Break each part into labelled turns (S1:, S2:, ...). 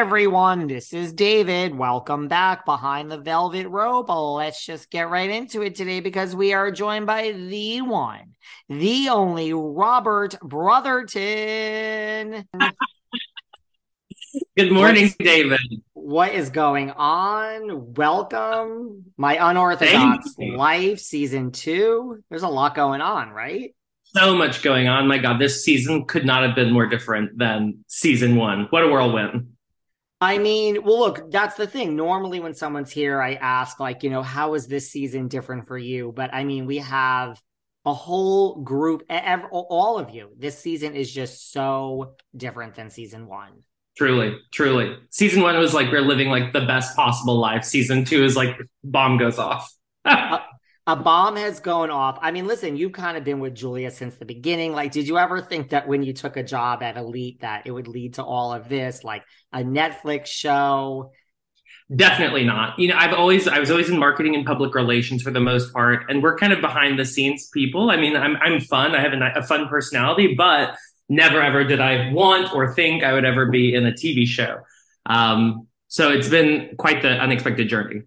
S1: Everyone, this is David. Welcome back behind the velvet rope. Let's just get right into it today because we are joined by the one, the only Robert Brotherton.
S2: Good morning,
S1: What's-
S2: David.
S1: What is going on? Welcome, my unorthodox life, season two. There's a lot going on, right?
S2: So much going on. My God, this season could not have been more different than season one. What a whirlwind.
S1: I mean, well, look, that's the thing. Normally, when someone's here, I ask, like, you know, how is this season different for you? But I mean, we have a whole group, ev- all of you. This season is just so different than season one.
S2: Truly, truly. Season one was like we're living like the best possible life. Season two is like bomb goes off.
S1: Uh, A bomb has gone off. I mean, listen, you've kind of been with Julia since the beginning. Like, did you ever think that when you took a job at Elite that it would lead to all of this, like a Netflix show?
S2: Definitely not. You know, I've always I was always in marketing and public relations for the most part, and we're kind of behind the scenes people. I mean, I'm I'm fun. I have a, a fun personality, but never ever did I want or think I would ever be in a TV show. Um, so it's been quite the unexpected journey.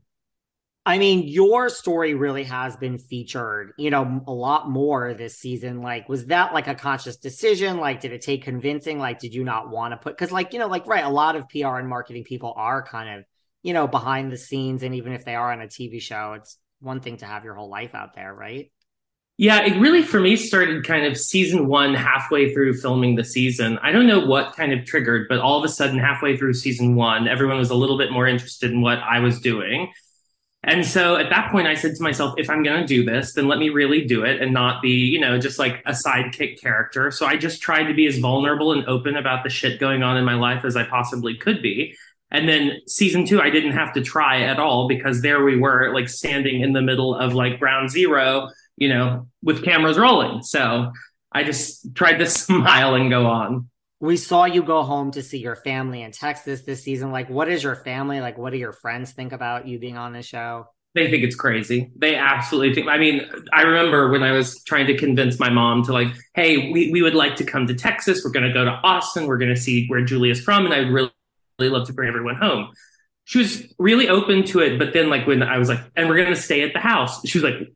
S1: I mean, your story really has been featured, you know, a lot more this season. Like, was that like a conscious decision? Like, did it take convincing? Like, did you not want to put, because, like, you know, like, right, a lot of PR and marketing people are kind of, you know, behind the scenes. And even if they are on a TV show, it's one thing to have your whole life out there, right?
S2: Yeah, it really for me started kind of season one, halfway through filming the season. I don't know what kind of triggered, but all of a sudden, halfway through season one, everyone was a little bit more interested in what I was doing. And so at that point, I said to myself, if I'm going to do this, then let me really do it and not be, you know, just like a sidekick character. So I just tried to be as vulnerable and open about the shit going on in my life as I possibly could be. And then season two, I didn't have to try at all because there we were, like standing in the middle of like ground zero, you know, with cameras rolling. So I just tried to smile and go on.
S1: We saw you go home to see your family in Texas this season. Like, what is your family like? What do your friends think about you being on the show?
S2: They think it's crazy. They absolutely think. I mean, I remember when I was trying to convince my mom to like, hey, we, we would like to come to Texas. We're going to go to Austin. We're going to see where Julia's from, and I'd really, really love to bring everyone home. She was really open to it, but then like when I was like, and we're going to stay at the house, she was like,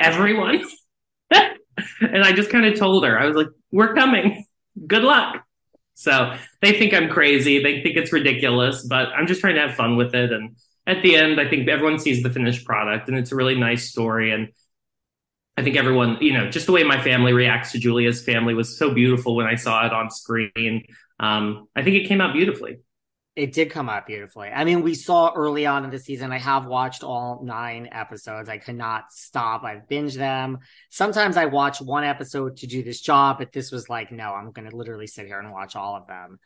S2: everyone. and I just kind of told her, I was like, we're coming. Good luck. So they think I'm crazy. They think it's ridiculous, but I'm just trying to have fun with it. And at the end, I think everyone sees the finished product and it's a really nice story. And I think everyone, you know, just the way my family reacts to Julia's family was so beautiful when I saw it on screen. Um, I think it came out beautifully.
S1: It did come out beautifully. I mean, we saw early on in the season. I have watched all nine episodes. I could not stop. I've binged them. Sometimes I watch one episode to do this job, but this was like, no, I'm going to literally sit here and watch all of them.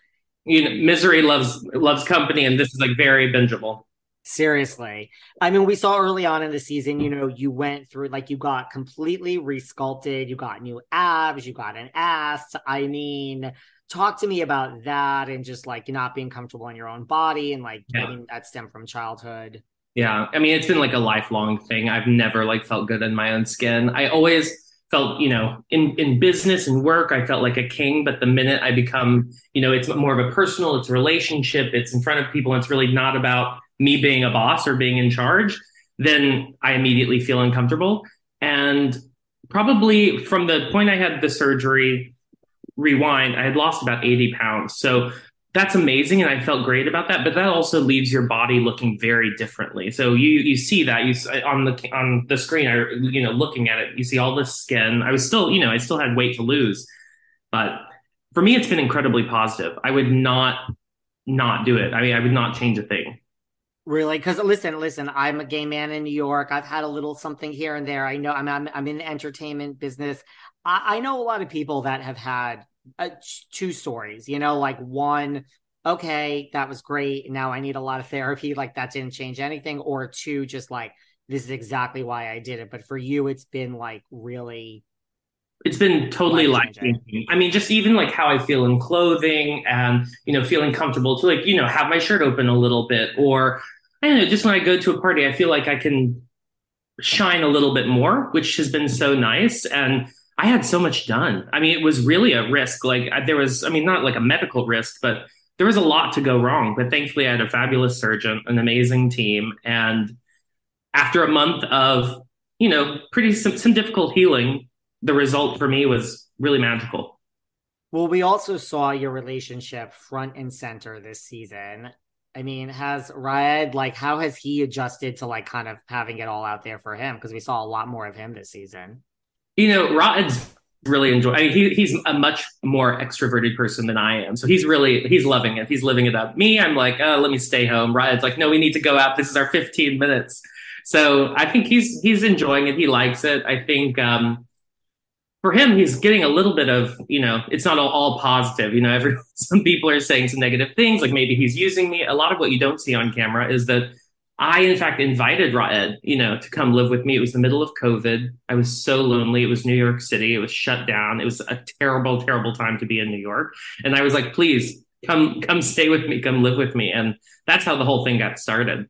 S2: You know, misery loves loves company, and this is like very bingeable.
S1: Seriously. I mean, we saw early on in the season, you know, you went through like you got completely resculpted, you got new abs, you got an ass. I mean, talk to me about that and just like not being comfortable in your own body and like yeah. getting that stem from childhood.
S2: Yeah. I mean, it's been like a lifelong thing. I've never like felt good in my own skin. I always felt, you know, in, in business and work, I felt like a king. But the minute I become, you know, it's more of a personal, it's a relationship, it's in front of people. And it's really not about me being a boss or being in charge, then I immediately feel uncomfortable. And probably from the point I had the surgery rewind, I had lost about 80 pounds. So that's amazing. And I felt great about that. But that also leaves your body looking very differently. So you, you see that you on the, on the screen, I, you know, looking at it, you see all this skin. I was still, you know, I still had weight to lose, but for me, it's been incredibly positive. I would not, not do it. I mean, I would not change a thing.
S1: Really? Because listen, listen, I'm a gay man in New York. I've had a little something here and there. I know I'm I'm, I'm in the entertainment business. I, I know a lot of people that have had uh, two stories, you know, like one, okay, that was great. Now I need a lot of therapy. Like that didn't change anything. Or two, just like, this is exactly why I did it. But for you, it's been like really.
S2: It's been totally life changing. I mean, just even like how I feel in clothing and, you know, feeling comfortable to like, you know, have my shirt open a little bit. Or, I don't know, just when I go to a party, I feel like I can shine a little bit more, which has been so nice. And I had so much done. I mean, it was really a risk. Like there was, I mean, not like a medical risk, but there was a lot to go wrong. But thankfully, I had a fabulous surgeon, an amazing team, and after a month of you know pretty some, some difficult healing, the result for me was really magical.
S1: Well, we also saw your relationship front and center this season. I mean, has Raed like how has he adjusted to like kind of having it all out there for him? Because we saw a lot more of him this season.
S2: You know, Raed's really enjoy. I mean, he, he's a much more extroverted person than I am, so he's really he's loving it. He's living it up. Me, I'm like, oh, let me stay home. Raed's like, no, we need to go out. This is our 15 minutes. So I think he's he's enjoying it. He likes it. I think um, for him, he's getting a little bit of you know, it's not all, all positive. You know, every some people are saying some negative things, like maybe he's using me. A lot of what you don't see on camera is that I, in fact, invited Raed, uh, you know, to come live with me. It was the middle of COVID. I was so lonely. It was New York City. It was shut down. It was a terrible, terrible time to be in New York. And I was like, please come, come stay with me, come live with me. And that's how the whole thing got started.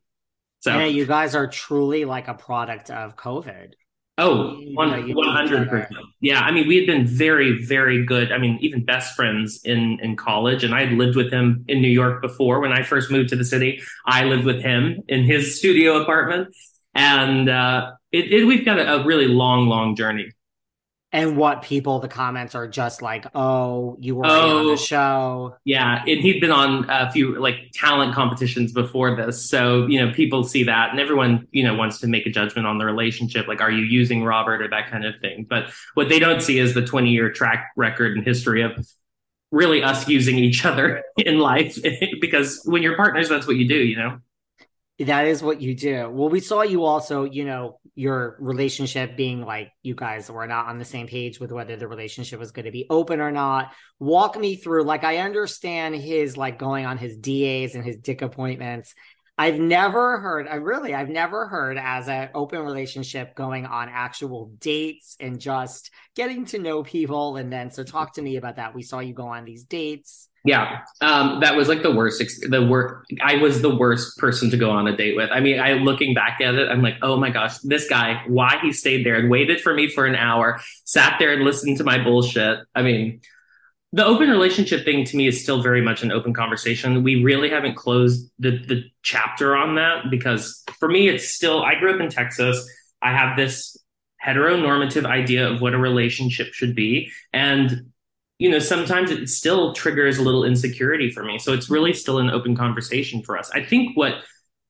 S1: So yeah, you guys are truly like a product of COVID.
S2: Oh, 100%. Yeah. I mean, we had been very, very good. I mean, even best friends in, in college. And I had lived with him in New York before. When I first moved to the city, I lived with him in his studio apartment. And uh, it, it, we've got a, a really long, long journey
S1: and what people the comments are just like oh you were oh, on the oh. show
S2: yeah and he'd been on a few like talent competitions before this so you know people see that and everyone you know wants to make a judgment on the relationship like are you using robert or that kind of thing but what they don't see is the 20 year track record and history of really us using each other in life because when you're partners that's what you do you know
S1: that is what you do. Well, we saw you also, you know, your relationship being like you guys were not on the same page with whether the relationship was going to be open or not. Walk me through, like, I understand his like going on his DAs and his dick appointments. I've never heard, I really, I've never heard as an open relationship going on actual dates and just getting to know people. And then, so talk to me about that. We saw you go on these dates.
S2: Yeah, um, that was like the worst. The worst. I was the worst person to go on a date with. I mean, I looking back at it, I'm like, oh my gosh, this guy. Why he stayed there and waited for me for an hour, sat there and listened to my bullshit. I mean, the open relationship thing to me is still very much an open conversation. We really haven't closed the the chapter on that because for me, it's still. I grew up in Texas. I have this heteronormative idea of what a relationship should be, and you know, sometimes it still triggers a little insecurity for me. So it's really still an open conversation for us. I think what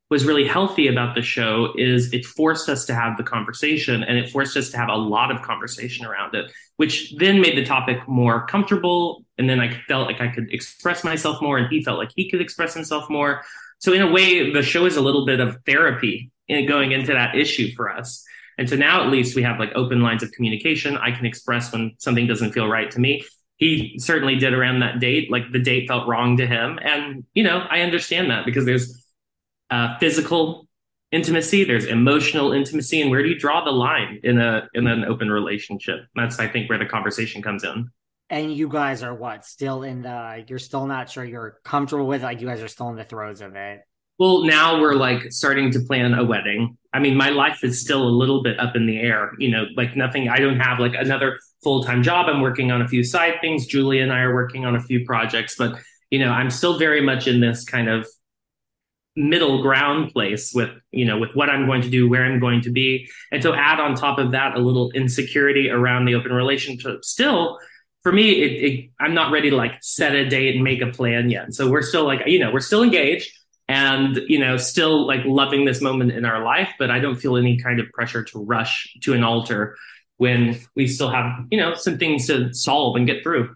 S2: was really healthy about the show is it forced us to have the conversation and it forced us to have a lot of conversation around it, which then made the topic more comfortable. And then I felt like I could express myself more and he felt like he could express himself more. So in a way, the show is a little bit of therapy in going into that issue for us. And so now at least we have like open lines of communication. I can express when something doesn't feel right to me he certainly did around that date. Like the date felt wrong to him. And, you know, I understand that because there's uh, physical intimacy, there's emotional intimacy. And where do you draw the line in a in an open relationship? That's I think where the conversation comes in.
S1: And you guys are what? Still in the you're still not sure you're comfortable with like you guys are still in the throes of it.
S2: Well, now we're like starting to plan a wedding. I mean, my life is still a little bit up in the air, you know, like nothing, I don't have like another full time job. I'm working on a few side things. Julie and I are working on a few projects, but, you know, I'm still very much in this kind of middle ground place with, you know, with what I'm going to do, where I'm going to be. And so add on top of that, a little insecurity around the open relationship still. For me, it, it, I'm not ready to like set a date and make a plan yet. So we're still like, you know, we're still engaged and you know still like loving this moment in our life but i don't feel any kind of pressure to rush to an altar when we still have you know some things to solve and get through.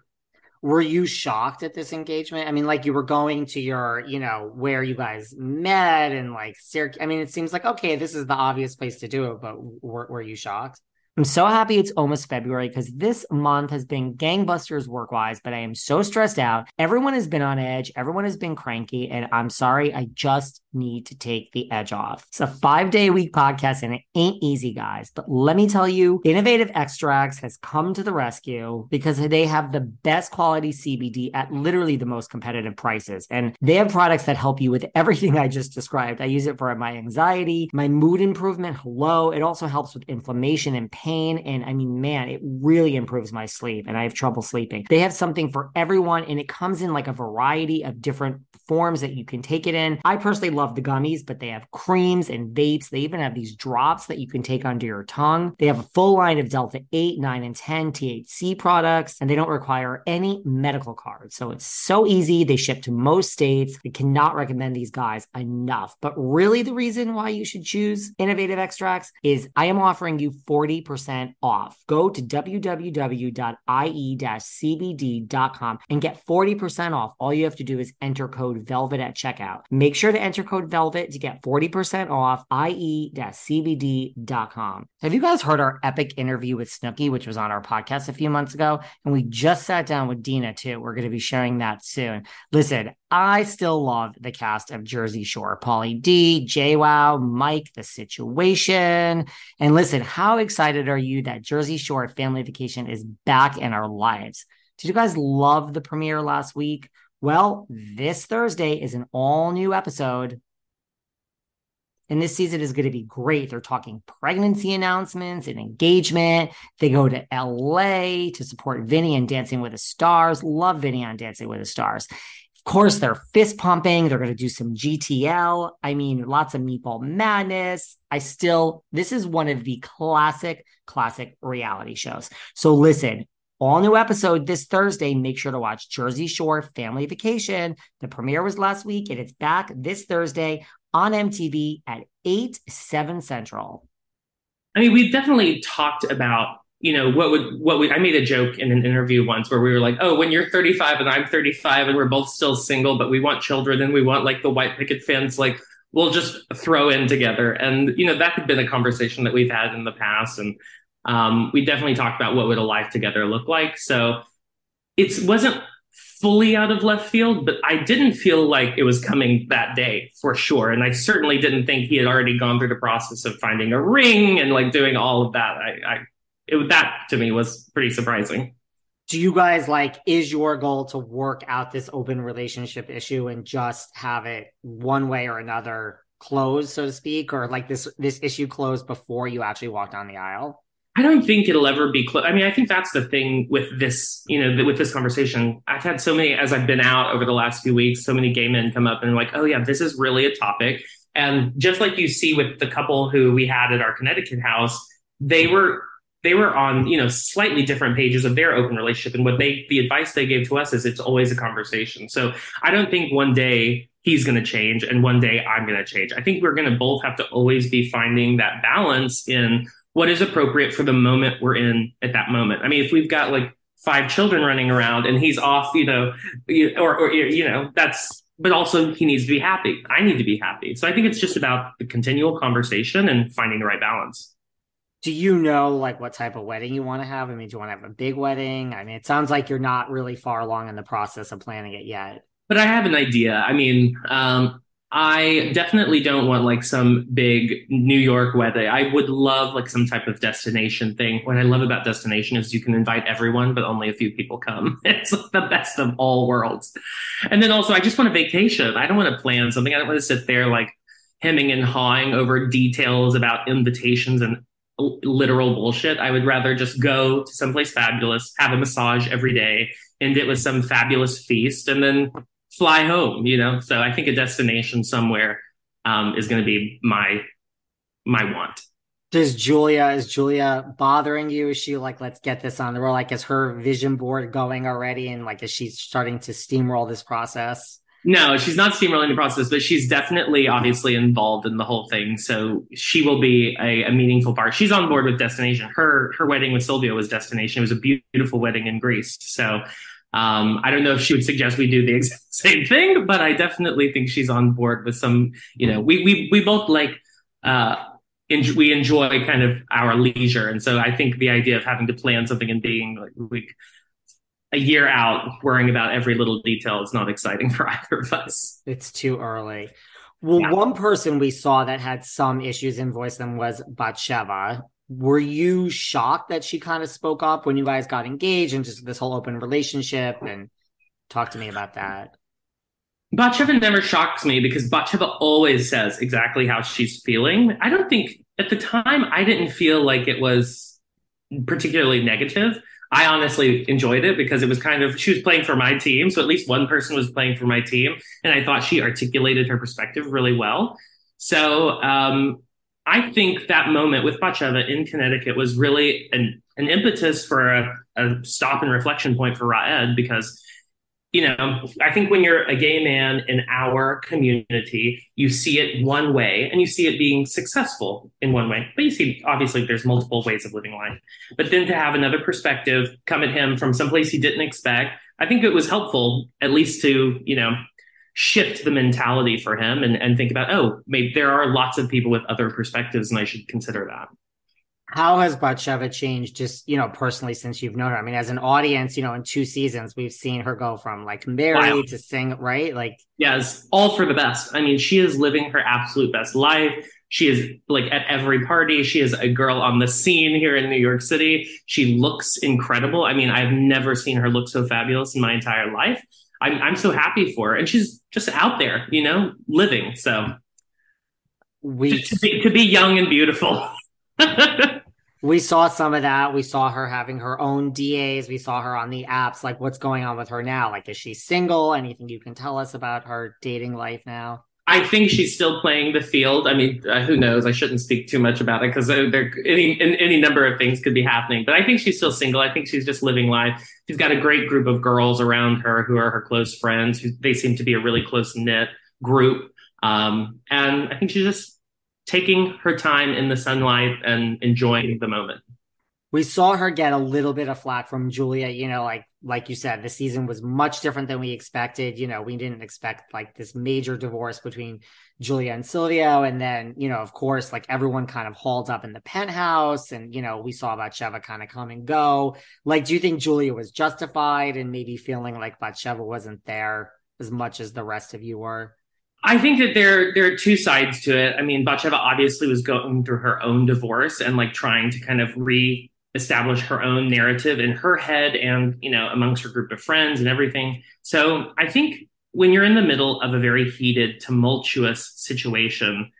S1: Were you shocked at this engagement? I mean like you were going to your you know where you guys met and like i mean it seems like okay this is the obvious place to do it but were, were you shocked I'm so happy it's almost February because this month has been gangbusters work wise, but I am so stressed out. Everyone has been on edge, everyone has been cranky, and I'm sorry, I just need to take the edge off. It's a five day week podcast and it ain't easy, guys. But let me tell you, Innovative Extracts has come to the rescue because they have the best quality CBD at literally the most competitive prices. And they have products that help you with everything I just described. I use it for my anxiety, my mood improvement. Hello. It also helps with inflammation and pain. And I mean, man, it really improves my sleep and I have trouble sleeping. They have something for everyone and it comes in like a variety of different forms that you can take it in. I personally love the gummies, but they have creams and vapes. They even have these drops that you can take under your tongue. They have a full line of Delta 8, 9, and 10 THC products, and they don't require any medical cards. So it's so easy. They ship to most states. I cannot recommend these guys enough. But really, the reason why you should choose Innovative Extracts is I am offering you 40% off. Go to www.ie-cbd.com and get 40% off. All you have to do is enter code VELVET at checkout. Make sure to enter code VELVET to get 40% off ie-cbd.com. Have you guys heard our epic interview with Snooki, which was on our podcast a few months ago? And we just sat down with Dina too. We're going to be sharing that soon. Listen, I still love the cast of Jersey Shore, Pauly D, JWoww, Mike, The Situation. And listen, how excited are you that Jersey Shore Family Vacation is back in our lives? Did you guys love the premiere last week? Well, this Thursday is an all new episode. And this season is going to be great. They're talking pregnancy announcements and engagement. They go to LA to support Vinny and Dancing with the Stars. Love Vinny on Dancing with the Stars. Of course, they're fist pumping. They're going to do some GTL. I mean, lots of meatball madness. I still, this is one of the classic, classic reality shows. So listen, all new episode this Thursday. Make sure to watch Jersey Shore Family Vacation. The premiere was last week and it's back this Thursday on MTV at 8, 7 Central.
S2: I mean, we've definitely talked about, you know, what would, what would, I made a joke in an interview once where we were like, oh, when you're 35 and I'm 35 and we're both still single, but we want children and we want like the white picket fence, like, we'll just throw in together. And, you know, that had been a conversation that we've had in the past. And um, we definitely talked about what would a life together look like. So it wasn't fully out of left field, but I didn't feel like it was coming that day for sure. And I certainly didn't think he had already gone through the process of finding a ring and like doing all of that. I, I it, that to me was pretty surprising.
S1: Do you guys like, is your goal to work out this open relationship issue and just have it one way or another closed, so to speak, or like this, this issue closed before you actually walk down the aisle?
S2: I don't think it'll ever be close. I mean, I think that's the thing with this, you know, with this conversation. I've had so many, as I've been out over the last few weeks, so many gay men come up and like, oh yeah, this is really a topic. And just like you see with the couple who we had at our Connecticut house, they were they were on you know slightly different pages of their open relationship and what they the advice they gave to us is it's always a conversation. So i don't think one day he's going to change and one day i'm going to change. I think we're going to both have to always be finding that balance in what is appropriate for the moment we're in at that moment. I mean if we've got like five children running around and he's off you know or, or you know that's but also he needs to be happy. I need to be happy. So i think it's just about the continual conversation and finding the right balance
S1: do you know like what type of wedding you want to have? I mean, do you want to have a big wedding? I mean, it sounds like you're not really far along in the process of planning it yet.
S2: But I have an idea. I mean, um, I definitely don't want like some big New York wedding. I would love like some type of destination thing. What I love about destination is you can invite everyone, but only a few people come. It's like the best of all worlds. And then also, I just want a vacation. I don't want to plan something. I don't want to sit there like hemming and hawing over details about invitations and literal bullshit. I would rather just go to someplace fabulous, have a massage every day, end it with some fabulous feast, and then fly home. You know, so I think a destination somewhere um, is going to be my my want.
S1: Does Julia is Julia bothering you? Is she like, let's get this on the road? Like, is her vision board going already? And like, is she starting to steamroll this process?
S2: No, she's not steamrolling the process, but she's definitely obviously involved in the whole thing. So she will be a, a, meaningful part. She's on board with Destination. Her her wedding with Silvio was Destination. It was a beautiful wedding in Greece. So um, I don't know if she would suggest we do the exact same thing, but I definitely think she's on board with some. You know, we we we both like. Uh, we enjoy kind of our leisure, and so I think the idea of having to plan something and being like we a year out worrying about every little detail is not exciting for either of us.
S1: It's too early. Well, yeah. one person we saw that had some issues in voice them was Batsheva. Were you shocked that she kind of spoke up when you guys got engaged and just this whole open relationship? And talk to me about that.
S2: Batsheva never shocks me because Batsheva always says exactly how she's feeling. I don't think at the time I didn't feel like it was particularly negative. I honestly enjoyed it because it was kind of she was playing for my team, so at least one person was playing for my team, and I thought she articulated her perspective really well. So um, I think that moment with Batsheva in Connecticut was really an an impetus for a, a stop and reflection point for Raed because you know, I think when you're a gay man in our community, you see it one way and you see it being successful in one way. But you see, obviously, there's multiple ways of living life. But then to have another perspective come at him from someplace he didn't expect, I think it was helpful, at least to, you know, shift the mentality for him and, and think about, oh, maybe there are lots of people with other perspectives and I should consider that
S1: how has Batsheva changed just, you know, personally since you've known her? I mean, as an audience, you know, in two seasons, we've seen her go from like married wow. to sing, right? Like,
S2: yes, all for the best. I mean, she is living her absolute best life. She is like at every party. She is a girl on the scene here in New York City. She looks incredible. I mean, I've never seen her look so fabulous in my entire life. I'm, I'm so happy for her. And she's just out there, you know, living. So we to, to, be, to be young and beautiful.
S1: we saw some of that. We saw her having her own DAs. We saw her on the apps. Like, what's going on with her now? Like, is she single? Anything you can tell us about her dating life now?
S2: I think she's still playing the field. I mean, uh, who knows? I shouldn't speak too much about it because there any any number of things could be happening. But I think she's still single. I think she's just living life. She's got a great group of girls around her who are her close friends. Who, they seem to be a really close knit group. Um, and I think she's just taking her time in the sunlight and enjoying the moment.
S1: We saw her get a little bit of flack from Julia, you know, like like you said, the season was much different than we expected. You know, we didn't expect like this major divorce between Julia and Silvio. And then, you know, of course, like everyone kind of hauled up in the penthouse and, you know, we saw Batsheva kind of come and go. Like, do you think Julia was justified and maybe feeling like Batsheva wasn't there as much as the rest of you were?
S2: I think that there there are two sides to it. I mean, Batsheva obviously was going through her own divorce and like trying to kind of re-establish her own narrative in her head and you know amongst her group of friends and everything. So I think when you're in the middle of a very heated, tumultuous situation,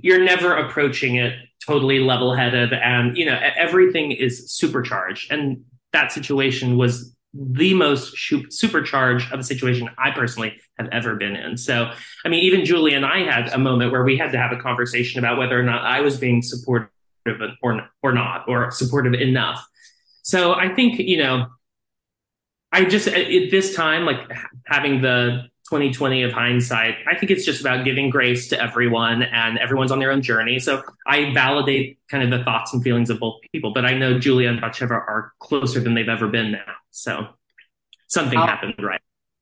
S2: you're never approaching it totally level-headed, and you know everything is supercharged. And that situation was the most supercharged of a situation I personally have ever been in. So, I mean, even Julie and I had a moment where we had to have a conversation about whether or not I was being supportive or or not or supportive enough. So I think you know, I just at this time like having the 2020 of hindsight, I think it's just about giving grace to everyone and everyone's on their own journey. So I validate kind of the thoughts and feelings of both people, but I know Julia and Batsheva are closer than they've ever been now. So something How, happened right.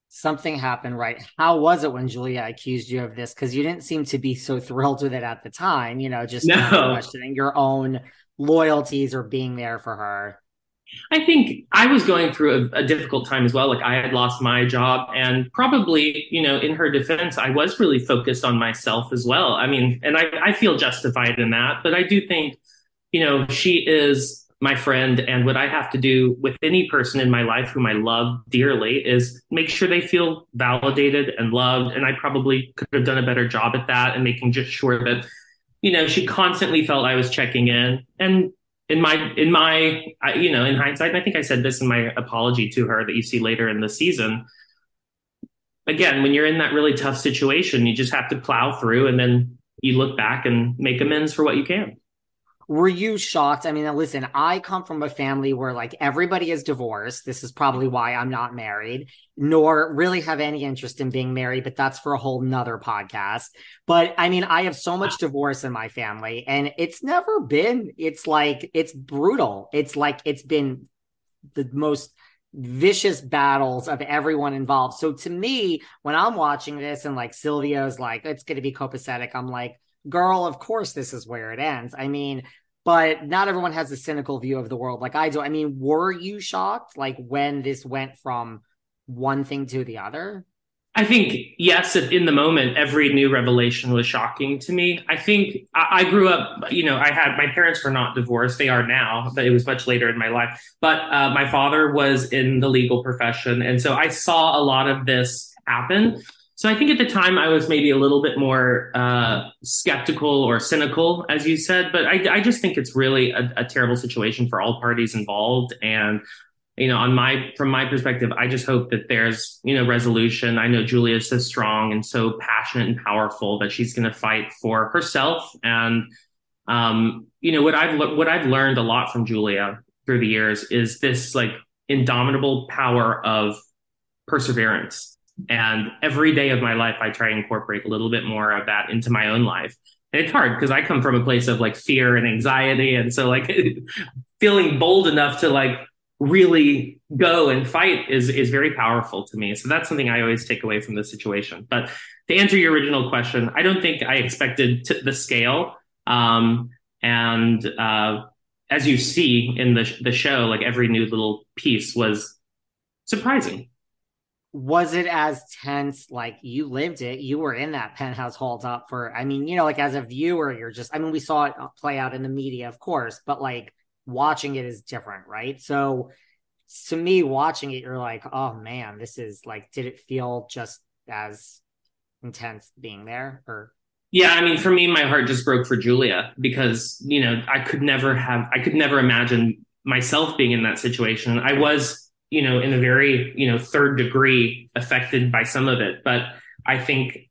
S1: Something happened right. How was it when Julia accused you of this? Because you didn't seem to be so thrilled with it at the time, you know, just no. questioning your own loyalties or being there for her.
S2: I think I was going through a, a, difficult time as well. Like I had lost my job, and probably, you know, in her defense, I was really focused on myself as well. I mean, and I, I feel justified in that, but I do think, you know, she is my friend, and what I have to do with any person in my life whom I love dearly is make sure they feel validated and loved. And I probably could have done a better job at that and making just sure that, you know, she constantly felt I was checking in. And in my in my you know in hindsight i think i said this in my apology to her that you see later in the season again when you're in that really tough situation you just have to plow through and then you look back and make amends for what you can
S1: were you shocked? I mean, listen, I come from a family where like everybody is divorced. This is probably why I'm not married, nor really have any interest in being married, but that's for a whole nother podcast. But I mean, I have so much divorce in my family, and it's never been, it's like, it's brutal. It's like, it's been the most vicious battles of everyone involved. So to me, when I'm watching this and like Silvio's like, it's going to be copacetic, I'm like, girl, of course this is where it ends. I mean, but not everyone has a cynical view of the world like I do. I mean, were you shocked like when this went from one thing to the other?
S2: I think, yes, in the moment, every new revelation was shocking to me. I think I, grew up, you know, I had my parents were not divorced. They are now, but it was much later in my life. But uh, my father was in the legal profession. And so I saw a lot of this happen. So I think at the time I was maybe a little bit more uh, skeptical or cynical, as you said, but I, I just think it's really a, a, terrible situation for all parties involved. And you know, on my from my perspective, I just hope that there's you know resolution. I know Julia is so strong and so passionate and powerful that she's going to fight for herself. And um, you know what I've what I've learned a lot from Julia through the years is this like indomitable power of perseverance and every day of my life, I try to incorporate a little bit more of that into my own life. And it's hard because I come from a place of like fear and anxiety. And so like feeling bold enough to like really go and fight is is very powerful to me. So that's something I always take away from the situation. But to answer your original question, I don't think I expected the scale. Um, and uh, as you see in the the show, like every new little piece was surprising
S1: was it as tense? Like you lived it. You were in that penthouse hauled up for i mean you know like as a viewer you're just i mean we saw it uh, play out in the media of course but like watching it is different right? So to me watching it you're like oh man this is like did it feel just as intense being there? Or
S2: yeah i mean for me my heart just broke for julia because you know i could never have i could never imagine myself being in that situation. I was you know, in a very, you know, third degree affected by some of it. But I think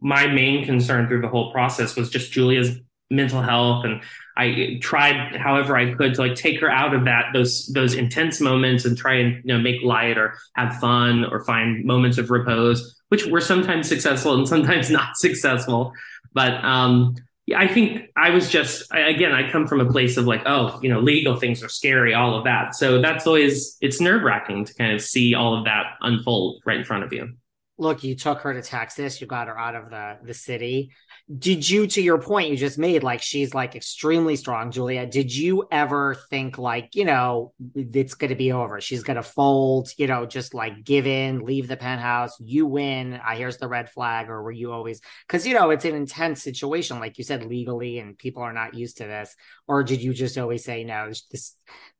S2: my main concern through the whole process was just Julia's mental health. And I tried however I could to like take her out of that, those, those intense moments and try and, you know, make light or have fun or find moments of repose, which were sometimes successful and sometimes not successful. But, um, I think I was just again I come from a place of like oh you know legal things are scary all of that so that's always it's nerve wracking to kind of see all of that unfold right in front of you.
S1: Look, you took her to Texas, you got her out of the the city. Did you to your point you just made like she's like extremely strong julia. Did you ever think like you know it's going to be over. She's going to fold you know just like give in leave the penthouse you win I here's the red flag or were you always because you know it's an intense situation like you said legally and people are not used to this. Or did you just always say no this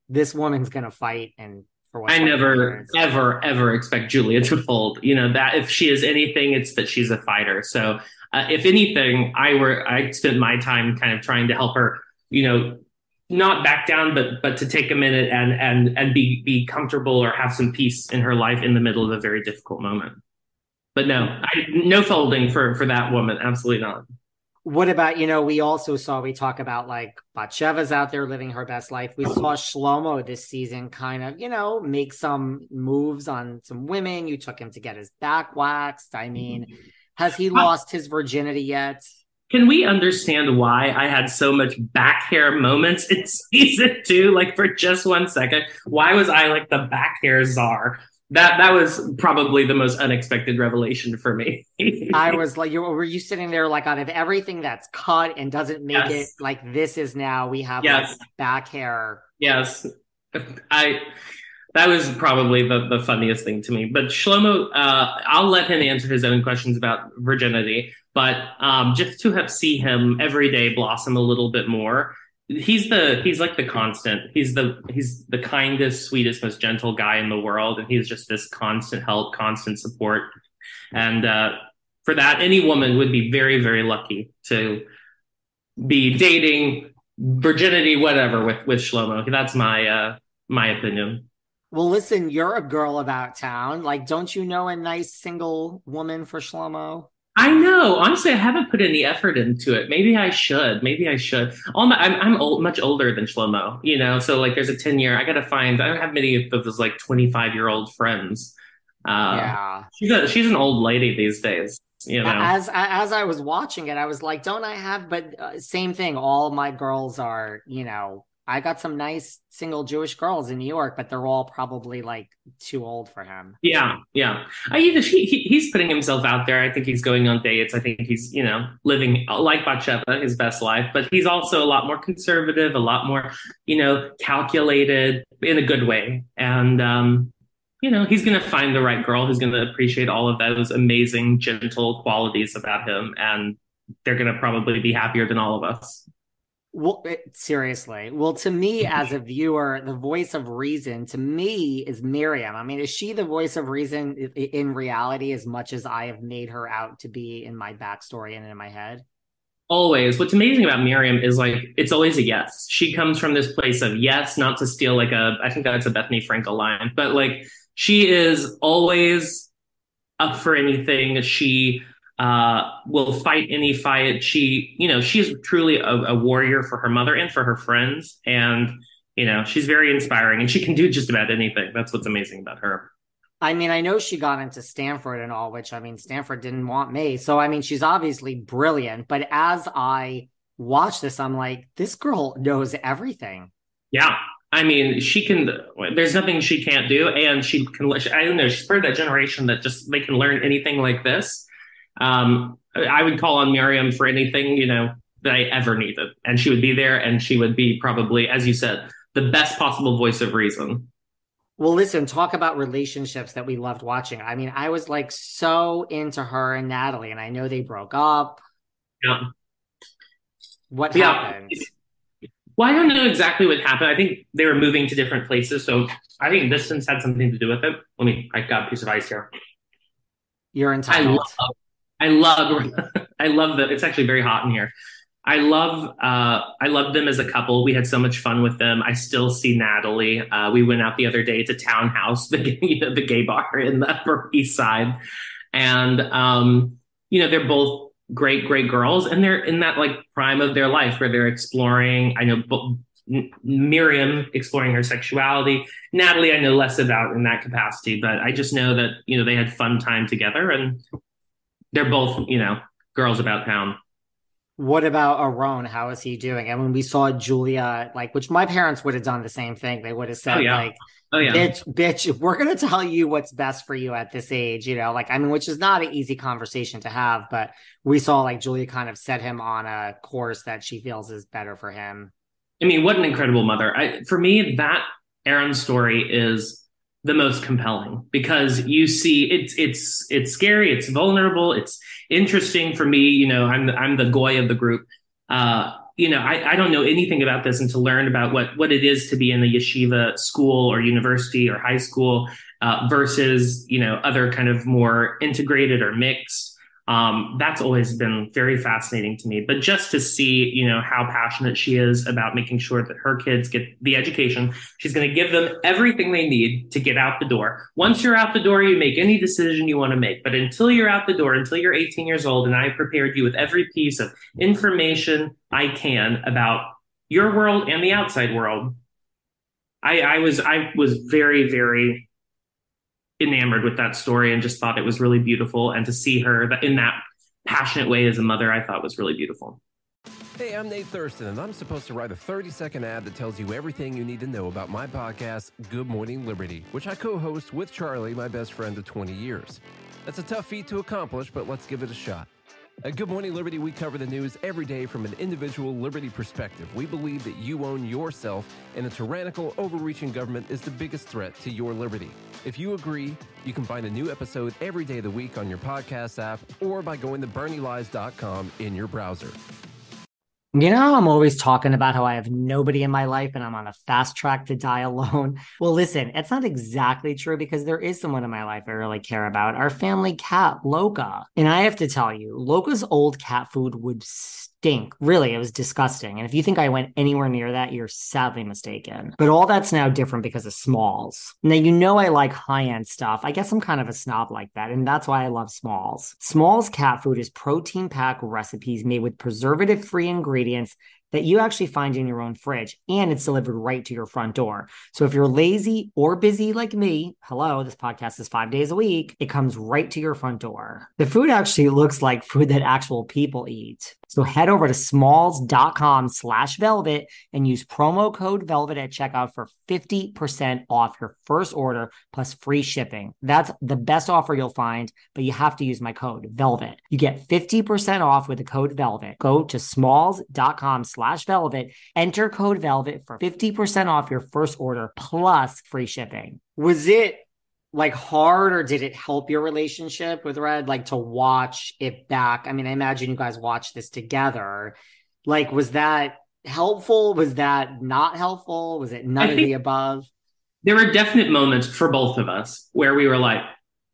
S1: this woman's going to fight and
S2: I never, ever, ever expect Julia to fold. You know that if she is anything, it's that she's a fighter. So uh, if anything, I were I spent my time kind of trying to help her, you know, not back down, but but to take a minute and and and be be comfortable or have some peace in her life in the middle of a very difficult moment. But no, I, no folding for for that woman. Absolutely not.
S1: What about, you know, we also saw, we talk about like Batsheva's out there living her best life. We saw Shlomo this season kind of, you know, make some moves on some women. You took him to get his back waxed. I mean, has he lost his virginity yet?
S2: Can we understand why I had so much back hair moments in season two? Like for just one second, why was I like the back hair czar? That that was probably the most unexpected revelation for me.
S1: I was like, you were you sitting there like out of everything that's cut and doesn't make yes. it like this is now we have yes. like back hair.
S2: Yes, I that was probably the, the funniest thing to me. But Shlomo, uh, I'll let him answer his own questions about virginity. But um, just to have see him every day blossom a little bit more, he's the he's like the constant. He's the he's the kindest, sweetest, most gentle guy in the world, and he's just this constant help, constant support. And uh, for that, any woman would be very, very lucky to be dating virginity, whatever, with with Shlomo. That's my uh, my opinion.
S1: Well, listen, you're a girl about town. Like, don't you know a nice single woman for Shlomo?
S2: I know. Honestly, I haven't put any effort into it. Maybe I should. Maybe I should. All my, I'm, I'm old, much older than Shlomo, you know. So like, there's a ten year. I gotta find. I don't have many of those like 25 year old friends. Uh, yeah, she's a, she's an old lady these days. You know,
S1: as as I was watching it, I was like, don't I have? But uh, same thing. All my girls are, you know, I got some nice single Jewish girls in New York, but they're all probably like too old for him.
S2: Yeah, yeah. I, he, he, he's putting himself out there. I think he's going on dates. I think he's you know living like Batsheva his best life, but he's also a lot more conservative, a lot more you know calculated in a good way, and um, you know he's going to find the right girl who's going to appreciate all of those amazing gentle qualities about him, and they're going to probably be happier than all of us.
S1: Well, it, eh, seriously. Well, to me as a viewer, the voice of reason to me is Miriam. I mean, is she the voice of reason in reality as much as I have made her out to be in my backstory and in my head?
S2: Always. What's amazing about Miriam is like it's always a yes. She comes from this place of yes, not to steal like a I think that's a Bethenny Frankel line, but like she is always up for anything. She uh, will fight any fight. She, you know, she's truly a, a, warrior for her mother and for her friends. And, you know, she's very inspiring and she can do just about anything. That's what's amazing about her.
S1: I mean, I know she got into Stanford and all, which I mean, Stanford didn't want me. So, I mean, she's obviously brilliant. But as I watch this, I'm like, this girl knows everything.
S2: Yeah. I mean, she can, there's nothing she can't do. And she can, I don't know, she's part of that generation that just, they can learn anything like this um, I would call on Miriam for anything, you know, that I ever needed. And she would be there and she would be probably, as you said, the best possible voice of reason.
S1: Well, listen, talk about relationships that we loved watching. I mean, I was like so into her and Natalie, and I know they broke up.
S2: Yeah.
S1: What yeah. happened?
S2: Well, I don't know exactly what happened. I think they were moving to different places. So I think distance had something to do with it. Let me, I got a piece of ice here.
S1: You're entitled.
S2: I love, I love I love that it's actually very hot in here. I love uh, I love them as a couple. We had so much fun with them. I still see Natalie. Uh, we went out the other day to Townhouse, the you know, the gay bar in the Upper East Side, and um, you know they're both great great girls, and they're in that like prime of their life where they're exploring. I know Miriam exploring her sexuality. Natalie, I know less about in that capacity, but I just know that you know they had fun time together, and they're both, you know, girls about town.
S1: What about Aaron? How is he doing? And when we saw Julia, like, which my parents would have done the same thing. They would have said, oh, yeah. like, oh, yeah. bitch, bitch, we're going to tell you what's best for you at this age, you know, like, I mean, which is not an easy conversation to have, but we saw like Julia kind of set him on a course that she feels is better for him.
S2: I mean, what an incredible mother. I, for me, that Aaron story is the most compelling because you see it's it's it's scary it's vulnerable it's interesting for me you know i'm i'm the goy of the group. Uh you know I, I don't know anything about this and to learn about what what it is to be in a yeshiva school or university or high school uh, versus you know other kind of more integrated or mixed Um, that's always been very fascinating to me. But just to see, you know, how passionate she is about making sure that her kids get the education, she's going to give them everything they need to get out the door. Once you're out the door, you make any decision you want to make. But until you're out the door, until you're 18 years old, and I prepared you with every piece of information I can about your world and the outside world. I, I was I was very very enamored with that story and just thought it was really beautiful. And to see her in that passionate way as a mother, I thought was really beautiful.
S3: Hey, I'm Nate Thurston, and I'm supposed to write a 30 second ad that tells you everything you need to know about my podcast, Good Morning Liberty, which I co host with Charlie, my best friend of 20 years. That's a tough feat to accomplish, but let's give it a shot. At Good Morning Liberty, we cover the news every day from an individual liberty perspective. We believe that you own yourself, and a tyrannical, overreaching government is the biggest threat to your liberty. If you agree, you can find a new episode every day of the week on your podcast app or by going to BernieLies.com in your browser.
S1: You know, I'm always talking about how I have nobody in my life and I'm on a fast track to die alone. Well, listen, it's not exactly true because there is someone in my life I really care about. Our family cat, Loca. And I have to tell you, Loca's old cat food would stink. Really, it was disgusting. And if you think I went anywhere near that, you're sadly mistaken. But all that's now different because of Smalls. Now, you know, I like high end stuff. I guess I'm kind of a snob like that. And that's why I love Smalls. Smalls cat food is protein packed recipes made with preservative free ingredients that you actually find in your own fridge and it's delivered right to your front door. So if you're lazy or busy like me, hello, this podcast is five days a week, it comes right to your front door. The food actually looks like food that actual people eat. So head over to smalls.com slash velvet and use promo code velvet at checkout for 50% off your first order plus free shipping. That's the best offer you'll find, but you have to use my code velvet. You get 50% off with the code velvet. Go to smalls.com slash velvet, enter code velvet for 50% off your first order plus free shipping. Was it like hard or did it help your relationship with Raed like to watch it back? I mean, I imagine you guys watched this together. Like was that helpful? Was that not helpful? Was it none of the above?
S2: There were definite moments for both of us where we were like,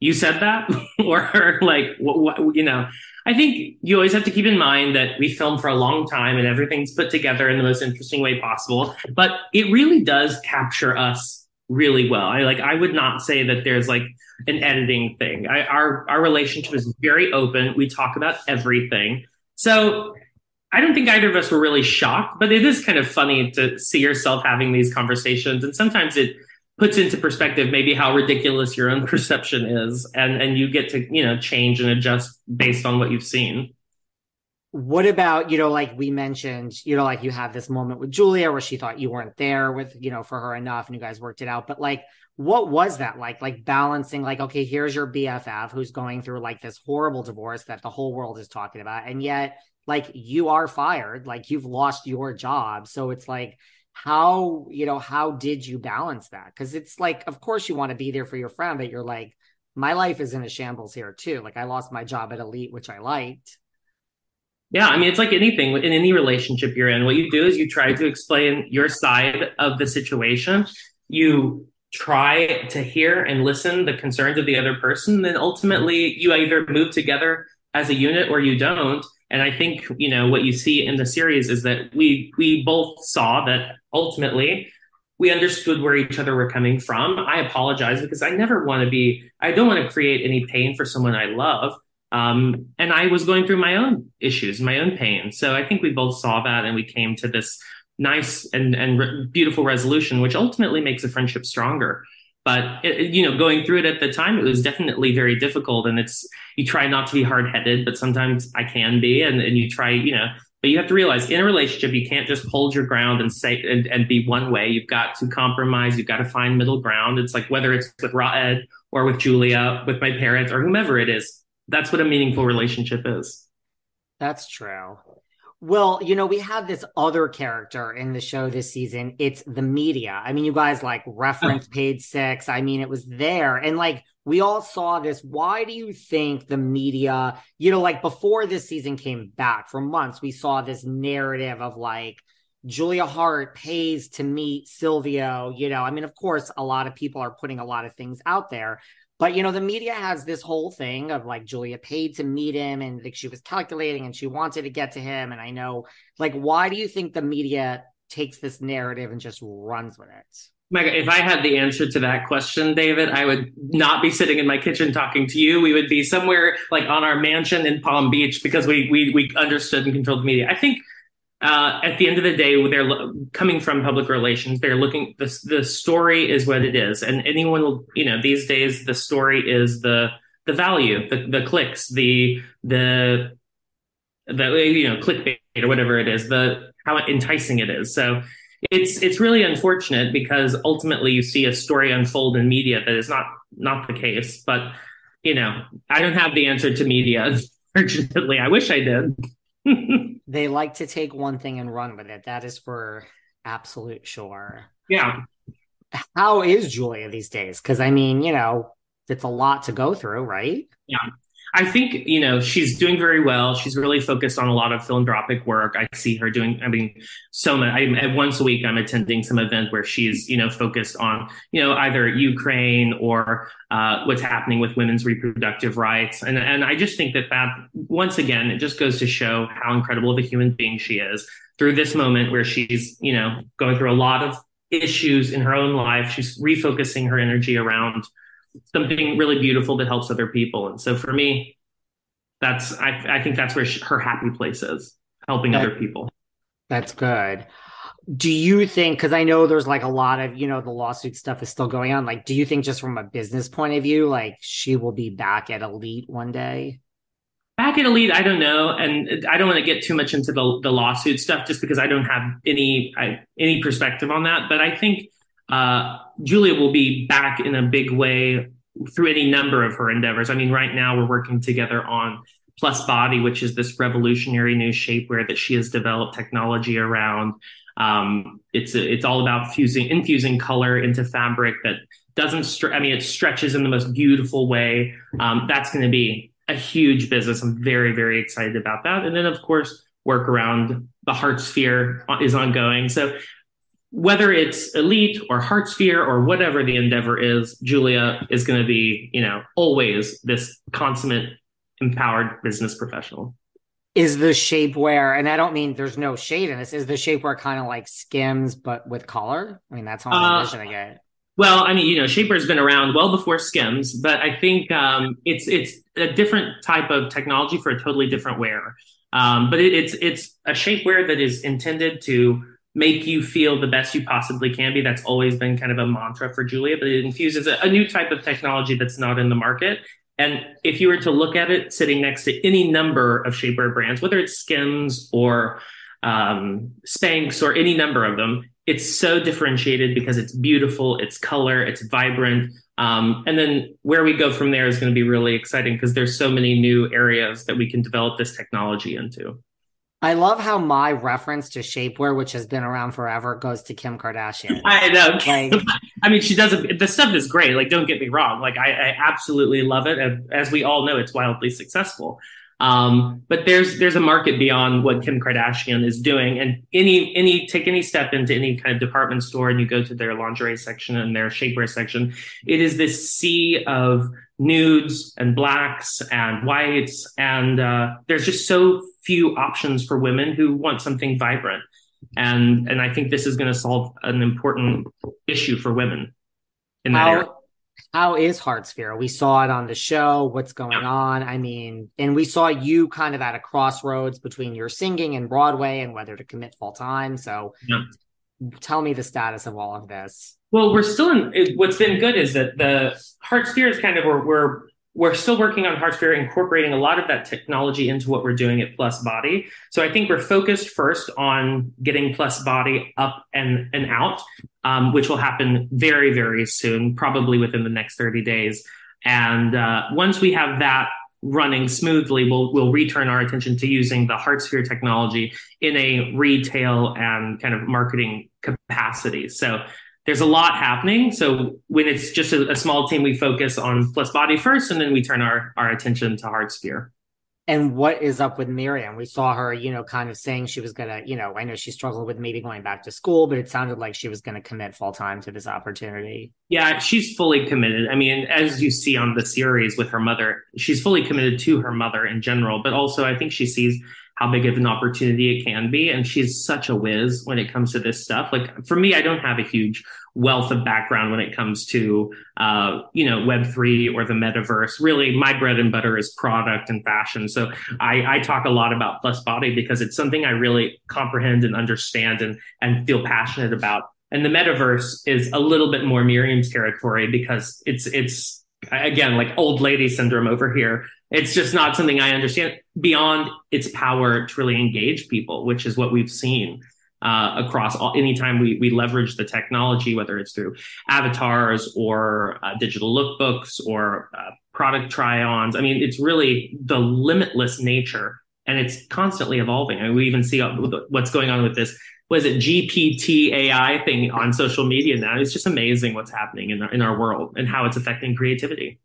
S2: you said that or like what, what, you know i think you always have to keep in mind that we film for a long time and everything's put together in the most interesting way possible but it really does capture us really well. I like I would not say that there's like an editing thing. I, our our relationship is very open. We talk about everything. So I don't think either of us were really shocked, but it is kind of funny to see yourself having these conversations and sometimes it puts into perspective maybe how ridiculous your own perception is and and you get to, you know, change and adjust based on what you've seen.
S1: What about you know like we mentioned you know like you have this moment with julia where she thought you weren't there with you know for her enough and you guys worked it out. But like what was that like? Like balancing like okay here's your bff who's going through like this horrible divorce that the whole world is talking about and yet like you are fired. Like you've lost your job. So it's like how you know how did you balance that because it's like of course you want to be there for your friend but you're like my life is in a shambles here too like i lost my job at elite which i liked
S2: yeah, I mean, it's like anything in any relationship you're in. What you do is you try to explain your side of the situation. You try to hear and listen the concerns of the other person. Then ultimately, you either move together as a unit or you don't. And I think you know what you see in the series is that we we both saw that ultimately we understood where each other were coming from. I apologize because I never want to be. I don't want to create any pain for someone I love. Um, and I was going through my own issues, my own pain. So I think we both saw that and we came to this nice and, and re- beautiful resolution, which ultimately makes a friendship stronger. But it, you know, going through it at the time, it was definitely very difficult. And it's you try not to be hard headed, but sometimes I can be, and, and you try, you know. But you have to realize in a relationship, you can't just hold your ground and say and, and be one way. You've got to compromise. You've got to find middle ground. It's like whether it's with raed or with Julia, with my parents, or whomever it is that's what a meaningful relationship is.
S1: That's true. Well, you know, we have this other character in the show this season. It's the media. I mean, you guys like hmm. reference page six. I mean, it was there. And like we all saw this. Why do you think the media, you know, like before this season came back for months, we saw this narrative of like Julia Haart pays to meet Silvio. You know, I mean, of course, a lot of people are putting a lot of things out there, But you know, the media has this whole thing of like Julia paid to meet him and like she was calculating and she wanted to get to him. And I know, like, why do you think the media takes this narrative and just runs with it?
S2: Mike, if I had the answer to that question, David, I would not be sitting in my kitchen talking to you. We would be somewhere like on our mansion in Palm Beach because we we we understood and controlled the media. I think uh, at the end of the day, they're lo- coming from public relations. They're looking. The the story is what it is, and anyone will. You know, these days the story is the the value, the the clicks, the the the you know clickbait or whatever it is, the how enticing it is. So it's it's really unfortunate because ultimately you see a story unfold in media that is not not the case. But you know, I don't have the answer to media. Unfortunately, I wish I did.
S1: they like to take one thing and run with it. That is for absolute sure.
S2: Yeah.
S1: How is Julia these days? Because I mean, you know, it's a lot to go through, right?
S2: Yeah. I think, you know, she's doing very well. She's really focused on a lot of philanthropic work. I see her doing, I mean, so much. I, once a week, I'm attending some event where she's, you know, focused on, you know, either Ukraine or uh, what's happening with women's reproductive rights. And, and I just think that that, once again, it just goes to show how incredible of a human being she is through this moment where she's, you know, going through a lot of issues in her own life. She's refocusing her energy around something really beautiful that helps other people. And so for me, that's I, I think that's where she, her happy place is, helping that, other people.
S1: That's good. Do you think because I know there's like a lot of, you know, the lawsuit stuff is still going on. Like, do you think just from a business point of view, like she will be back at Elite one day?
S2: Back at Elite, I don't know, and I don't want to get too much into the the lawsuit stuff, just because I don't have any I, any perspective on that. But I think uh, Julia will be back in a big way through any number of her endeavors. I mean, right now we're working together on Plus Body, which is this revolutionary new shapewear that she has developed technology around. Um, it's it's all about fusing infusing color into fabric that doesn't. Stre- I mean, it stretches in the most beautiful way. Um, that's going to be a huge business. I'm very very excited about that. And then of course work around the heart sphere is ongoing. So whether it's elite or heartsphere or whatever the endeavor is, Julia is going to be, you know, always this consummate, empowered business professional.
S1: Is the shapewear, and I don't mean there's no shade in this, is the shapewear kind of like skims, but with color? I mean, that's how I'm uh, envisioning it.
S2: Well, I mean, you know, shapewear's been around well before skims, but I think um, it's it's a different type of technology for a totally different wear. Um, but it, it's it's a shapewear that is intended to make you feel the best you possibly can be. That's always been kind of a mantra for Julia, but it infuses a, a, new type of technology that's not in the market. And if you were to look at it sitting next to any number of shapewear brands, whether it's Skims or um, Spanx or any number of them, it's so differentiated because it's beautiful, it's color, it's vibrant. Um, and then where we go from there is going to be really exciting because there's so many new areas that we can develop this technology into.
S1: I love how my reference to shapewear, which has been around forever, goes to Kim Kardashian.
S2: I know. Like, I mean, she does it. The stuff is great. Like, don't get me wrong. Like, I, I absolutely love it. And as we all know, it's wildly successful. Um, but there's there's a market beyond what Kim Kardashian is doing. And any any take any step into any kind of department store and you go to their lingerie section and their shapewear section, it is this sea of nudes and blacks and whites, and uh, there's just so few options for women who want something vibrant. And and I think this is going to solve an important issue for women in that
S1: how,
S2: area.
S1: How is Heartsphere? We saw it on the show. What's going yeah. on? I mean, and we saw you kind of at a crossroads between your singing and Broadway and whether to commit full time. So yeah. tell me the status of all of this.
S2: Well, we're still in. What's been good is that the Heartsphere is kind of where we're we're still working on Heartsphere, incorporating a lot of that technology into what we're doing at Plus Body. So I think we're focused first on getting Plus Body up and, and out, um, which will happen very, very soon, probably within the next 30 days. And uh, once we have that running smoothly, we'll, we'll return our attention to using the Heartsphere technology in a retail and kind of marketing capacity. So there's a lot happening. So when it's just a, a, small team, we focus on plus body first, and then we turn our, our attention to Heartsphere.
S1: And what is up with Miriam? We saw her, you know, kind of saying she was gonna, you know, I know she struggled with maybe going back to school, but it sounded like she was gonna commit full time to this opportunity.
S2: Yeah, she's fully committed. I mean, as you see on the series with her mother, she's fully committed to her mother in general, but also I think she sees how big of an opportunity it can be. And she's such a whiz when it comes to this stuff. Like for me, I don't have a huge wealth of background when it comes to, uh, you know, Web3 or the metaverse. Really, my bread and butter is product and fashion. So I, I talk a lot about Plus Body because it's something I really comprehend and understand and, and feel passionate about. And the metaverse is a little bit more Miriam's territory because it's, it's, again, like old lady syndrome over here it's just not something I understand beyond its power to really engage people, which is what we've seen uh, across all, anytime we, we leverage the technology, whether it's through avatars or uh, digital lookbooks or uh, product try-ons. I mean, it's really the limitless nature and it's constantly evolving. I mean, we even see what's going on with this. Was it GPT AI thing on social media now? It's just amazing what's happening in our, in our world and how it's affecting creativity.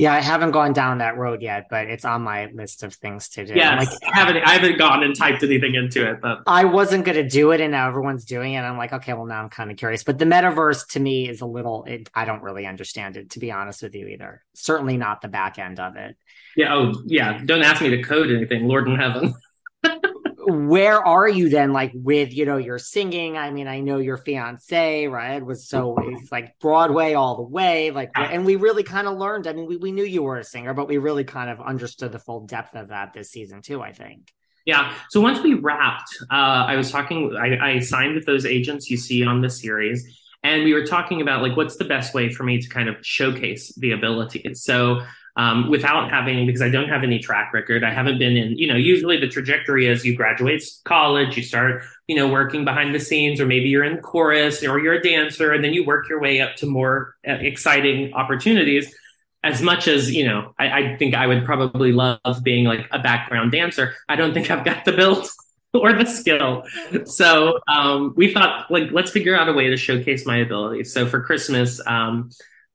S1: Yeah, I haven't gone down that road yet, but it's on my list of things to do.
S2: Yeah, like, I haven't I haven't gone and typed anything into it, but
S1: I wasn't gonna do it, and now everyone's doing it. I'm like, okay, well now I'm kind of curious. But the metaverse to me is a little. It, I don't really understand it, to be honest with you either. Certainly not the back end of it.
S2: Yeah. Oh, yeah. Don't ask me to code anything, Lord in heaven.
S1: where are you then like with you know your singing? I mean i know your fiance right was so it's like broadway all the way like and we really kind of learned i mean we, we knew you were a singer but we really kind of understood the full depth of that this season too i think.
S2: Yeah. So once we wrapped uh i was talking I, I signed with those agents you see on the series and we were talking about like what's the best way for me to kind of showcase the ability so um, without having because I don't have any track record. I haven't been in, you know, usually the trajectory is you graduate college, you start, you know, working behind the scenes, or maybe you're in chorus or you're a dancer, and then you work your way up to more uh, exciting opportunities. As much as, you know, I, I think I would probably love being like a background dancer. I don't think I've got the build or the skill. So um, we thought, like, let's figure out a way to showcase my abilities. So for Christmas, um,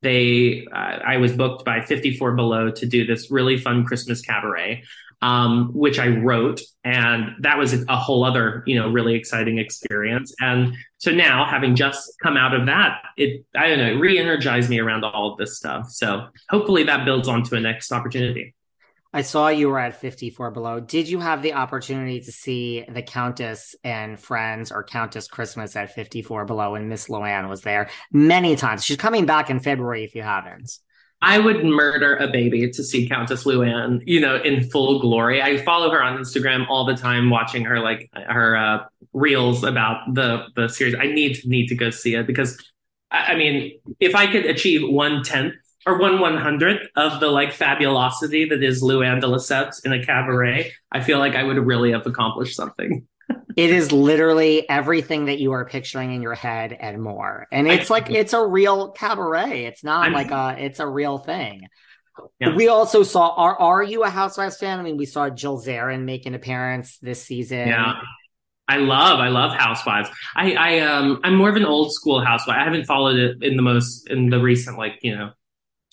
S2: they uh, I was booked by 54 Below to do this really fun Christmas cabaret, um, which I wrote, and that was a whole other you know really exciting experience. And so now, having just come out of that, it I don't know, it re-energized me around all of this stuff. So hopefully that builds onto a next opportunity.
S1: I saw you were at 54 below. Did you have the opportunity to see the Countess and Friends or Countess Christmas at 54 below and Miss Luann was there many times? She's coming back in February if you haven't.
S2: I would murder a baby to see Countess Luann, you know, in full glory. I follow her on Instagram all the time, watching her like her uh, reels about the the series. I need need to go see it because, I mean, if I could achieve one tenth or one one hundredth of the like fabulosity that is Luann de Lesseps in a cabaret, I feel like I would really have accomplished something.
S1: it is literally everything that you are picturing in your head and more. And it's like it's a real cabaret. It's not I'm, like a it's a real thing. Yeah. We also saw are are you a Housewives fan? I mean, we saw Jill Zarin make an appearance this season.
S2: Yeah. I love, I love Housewives. I, I, um, I'm more of an old school housewife. I haven't followed it in the most in the recent, like you know,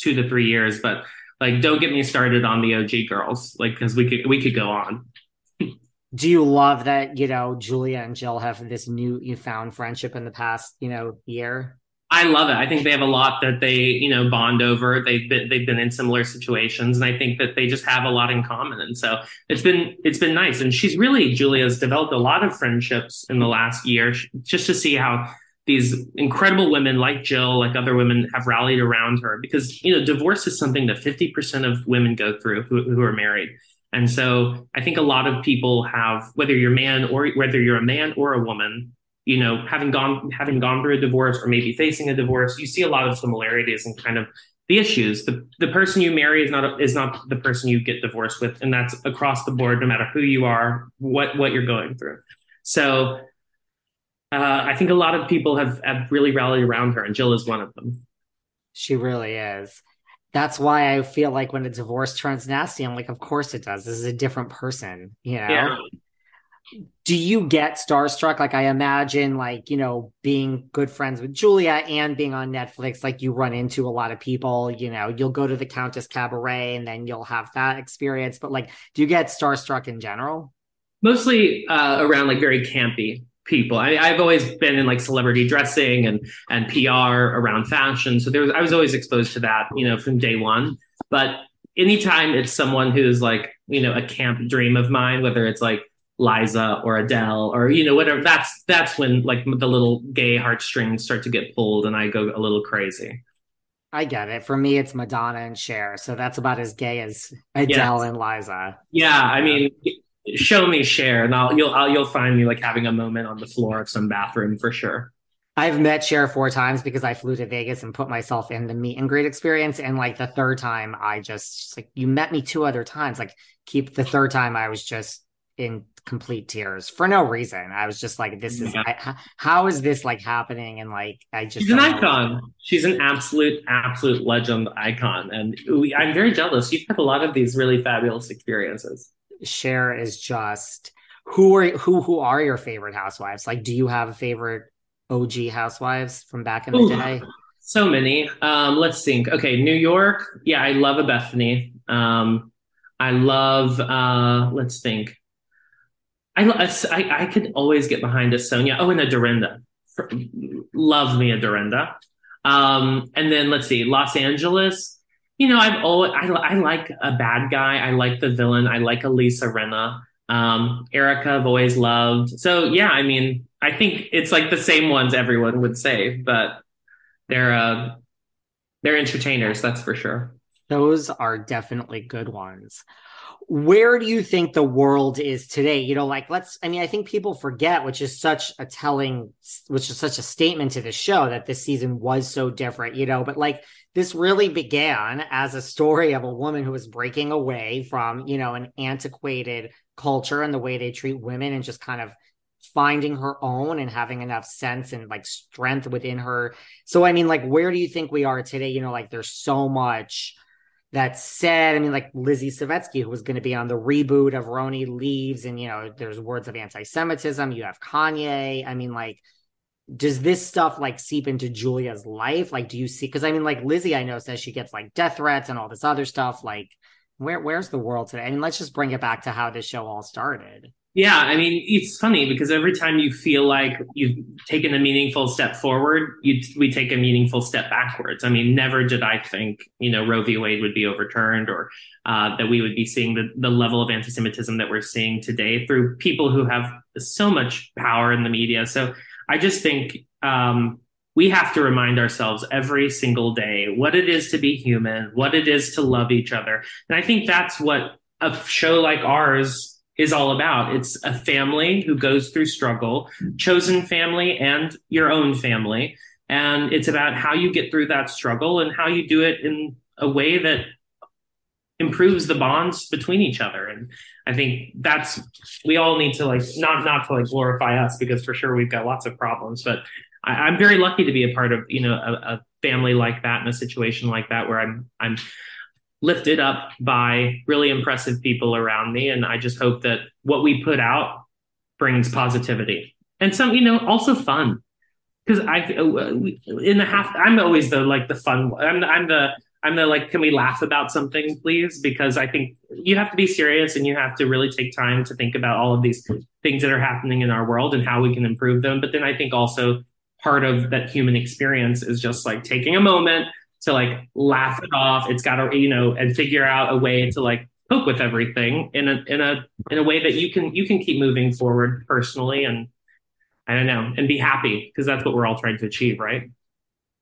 S2: two to three years. But like, don't get me started on the OG girls, like because we could we could go on.
S1: Do you love that you know Julia and Jill have this new you found friendship in the past you know year?
S2: I love it. I think they have a lot that they, you know, bond over. They've been they've been in similar situations, and I think that they just have a lot in common. And so it's been it's been nice. And she's really Julia's developed a lot of friendships in the last year, just to see how these incredible women like Jill, like other women, have rallied around her because you know divorce is something that 50% of women go through who, who are married. And so I think a lot of people have, whether you're man or whether you're a man or a woman, you know, having gone having gone through a divorce or maybe facing a divorce, you see a lot of similarities and kind of the issues. The the person you marry is not is not the person you get divorced with, and that's across the board, no matter who you are, what what you're going through. So uh, I think a lot of people have, have really rallied around her, and Jill is one of them.
S1: She really is. That's why I feel like when a divorce turns nasty, I'm like, of course it does. This is a different person, you know. Yeah. do you get starstruck? Like I imagine, like you know, being good friends with Julia and being on Netflix, like you run into a lot of people. You know, you'll go to the Countess Cabaret, and then you'll have that experience. But like, do you get starstruck in general?
S2: Mostly uh, around like very campy people. I, have always been in like celebrity dressing and and PR around fashion, so there was I was always exposed to that, you know, from day one. But anytime it's someone who's like, you know, a camp dream of mine, whether it's like Liza or Adele or you know whatever. That's that's when like the little gay heartstrings start to get pulled, and I go a little crazy.
S1: I get it. For me, it's Madonna and Cher, so that's about as gay as Adele yes. and Liza.
S2: Yeah, I mean, show me Cher, and I'll you'll I'll, you'll find me like having a moment on the floor of some bathroom for sure.
S1: I've met Cher four times because I flew to Vegas and put myself in the meet and greet experience. And like the third time, I just like you met me two other times. Like keep the third time, I was just in complete tears for no reason. I was just like, this is, yeah. I, how is this like happening? And like, I just,
S2: she's an icon. She's an absolute, absolute legend icon. And we, I'm very jealous. You've had a lot of these really fabulous experiences.
S1: Cher is just, who are, who, who are your favorite housewives? Like, do you have a favorite OG housewives from back in the Ooh, day?
S2: So many. Um, let's think. Okay. New York. Yeah. I love a Bethenny. Um, I love, uh, let's think. I, I, I could always get behind a Sonja. Oh, and a Dorinda. Love me a Dorinda. Um, and then let's see, Los Angeles. You know, I've always I, I like a bad guy. I like the villain. I like a Lisa Rinna. Um, Erika I've always loved. So yeah, I mean, I think it's like the same ones everyone would say, but they're uh, they're entertainers, that's for sure.
S1: Those are definitely good ones where do you think the world is today you know like let's i mean i think people forget which is such a telling which is such a statement to the show that this season was so different you know but like this really began as a story of a woman who was breaking away from you know an antiquated culture and the way they treat women and just kind of finding her own and having enough sense and like strength within her so i mean like where do you think we are today you know like there's so much that said, I mean, like Lizzie Savetsky, who was going to be on the reboot of RHONY leaves, and you know, there's words of anti-Semitism. You have Kanye. I mean, like, does this stuff like seep into Julia's life? Like, do you see? Because I mean, like Lizzie, I know says she gets like death threats and all this other stuff. Like, where where's the world today? I mean, let's just bring it back to how this show all started.
S2: Yeah, I mean, it's funny because every time you feel like you've taken a meaningful step forward, you we take a meaningful step backwards. I mean, never did I think you know Roe v. Wade would be overturned or uh, that we would be seeing the the level of anti-Semitism that we're seeing today through people who have so much power in the media. So I just think um, we have to remind ourselves every single day what it is to be human, what it is to love each other, and I think that's what a show like ours is all about. It's a family who goes through struggle, chosen family and your own family. And it's about how you get through that struggle and how you do it in a way that improves the bonds between each other. And I think that's we all need to like not not to like glorify us because for sure we've got lots of problems, but I, am very lucky to be a part of you know a, a family like that in a situation like that where I'm I'm lifted up by really impressive people around me. And I just hope that what we put out brings positivity and some, you know, also fun. Because I, uh, in the half, I'm always the like the fun. I'm, I'm the, I'm the like, can we laugh about something, please? Because I think you have to be serious and you have to really take time to think about all of these things that are happening in our world and how we can improve them. But then I think also part of that human experience is just like taking a moment to like laugh it off. It's got to, you know, and figure out a way to like cope with everything in a in a in a way that you can you can keep moving forward personally and I don't know and be happy because that's what we're all trying to achieve, right?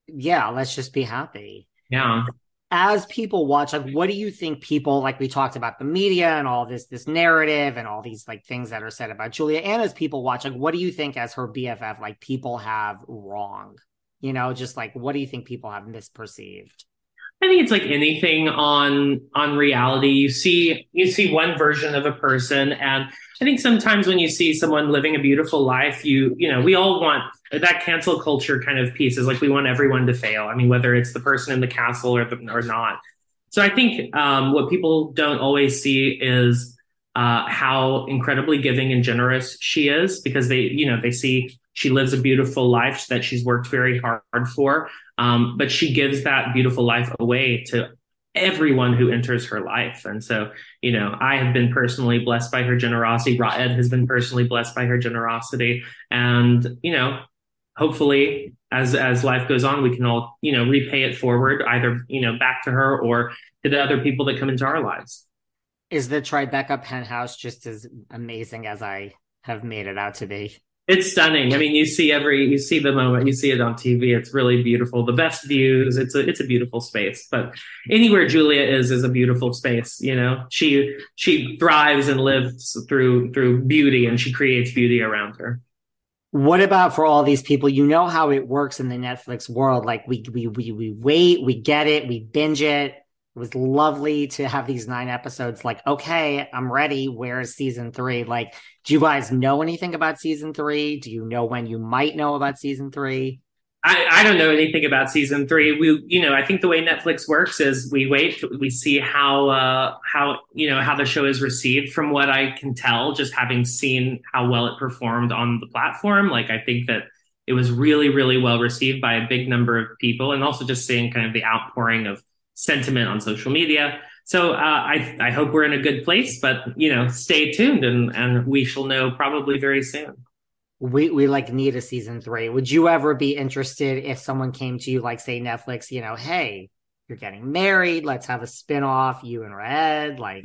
S1: Yeah, let's just be happy.
S2: Yeah.
S1: As people watch, like, what do you think people like? We talked about the media and all this this narrative and all these like things that are said about Julia. And as people watch, like, what do you think as her BFF, like people have wrong? you know just like what do you think people have misperceived
S2: I think it's like anything on on reality. You see you see one version of a person and I think sometimes when you see someone living a beautiful life, you you know, we all want that cancel culture kind of piece is like we want everyone to fail. I mean, whether it's the person in the castle or the, or not. So I think um, what people don't always see is uh, how incredibly giving and generous she is because they, you know, they see she lives a beautiful life that she's worked very hard for. Um, but she gives that beautiful life away to everyone who enters her life. And so, you know, I have been personally blessed by her generosity. Raed has been personally blessed by her generosity. And, you know, hopefully as as life goes on, we can all, you know, repay it forward, either, you know, back to her or to the other people that come into our lives.
S1: Is the Tribeca penthouse just as amazing as I have made it out to be?
S2: It's stunning. I mean, you see every you see the moment, you see it on TV. It's really beautiful. The best views. It's a it's a beautiful space. But anywhere Julia is is a beautiful space. You know, she she thrives and lives through through beauty, and she creates beauty around her.
S1: What about for all these people? You know how it works in the Netflix world. Like we we we we wait, we get it, we binge it. It was lovely to have these nine episodes. Like, okay, I'm ready. Where's season three? Like, do you guys know anything about season three? Do you know when you might know about season three?
S2: I, I don't know anything about season three. We, you know, I think the way Netflix works is we wait, we see how, uh, how, you know, how the show is received. From what I can tell, just having seen how well it performed on the platform, like I think that it was really, really well received by a big number of people, and also just seeing kind of the outpouring of sentiment on social media. So uh, I I hope we're in a good place, but you know, stay tuned, and and we shall know probably very soon
S1: we we like need a season three. Would you ever be interested if someone came to you, like say Netflix, you know, hey, you're getting married, let's have a spin-off, you and Raed, like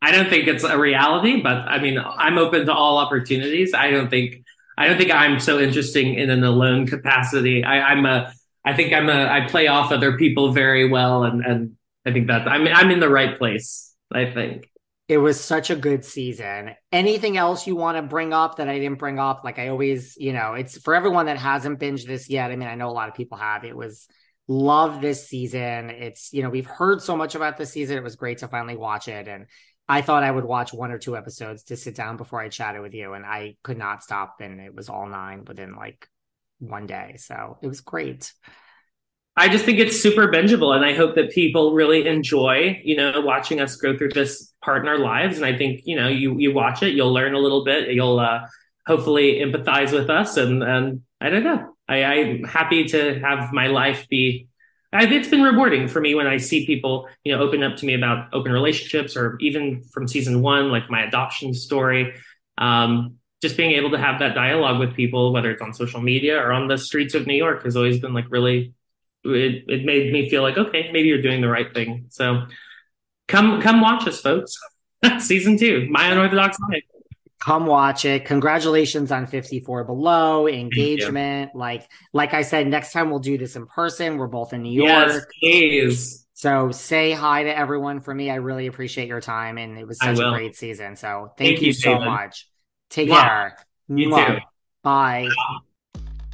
S2: I don't think it's a reality, but I mean I'm open to all opportunities. I don't think I don't think I'm so interesting in an alone capacity. I, I'm a I think I'm a I play off other people very well and and I think that I'm I'm in the right place, I think.
S1: It was such a good season. Anything else you want to bring up that I didn't bring up? Like I always, you know, it's for everyone that hasn't binged this yet. I mean, I know a lot of people have. It was love this season. It's, you know, we've heard so much about this season. It was great to finally watch it. And I thought I would watch one or two episodes to sit down before I chatted with you. And I could not stop. And it was all nine within like one day. So it was great.
S2: I just think it's super bingeable, and I hope that people really enjoy, you know, watching us go through this part in our lives. And I think, you know, you you watch it, you'll learn a little bit, you'll uh, hopefully empathize with us, and and I don't know, I, I'm happy to have my life be. I, it's been rewarding for me when I see people, you know, open up to me about open relationships, or even from season one, like my adoption story. Um, just being able to have that dialogue with people, whether it's on social media or on the streets of New York, has always been like really it, it made me feel like okay maybe you're doing the right thing. So come come watch us folks. Season two my unorthodox life.
S1: Come watch it. Congratulations on 54 below engagement. Like like i said next time we'll do this in person. We're both in new york. yes,
S2: please.
S1: So say hi to everyone for me. I really appreciate your time and it was such a great season. So thank, thank you, you, so much. Take care.
S2: You too.
S1: bye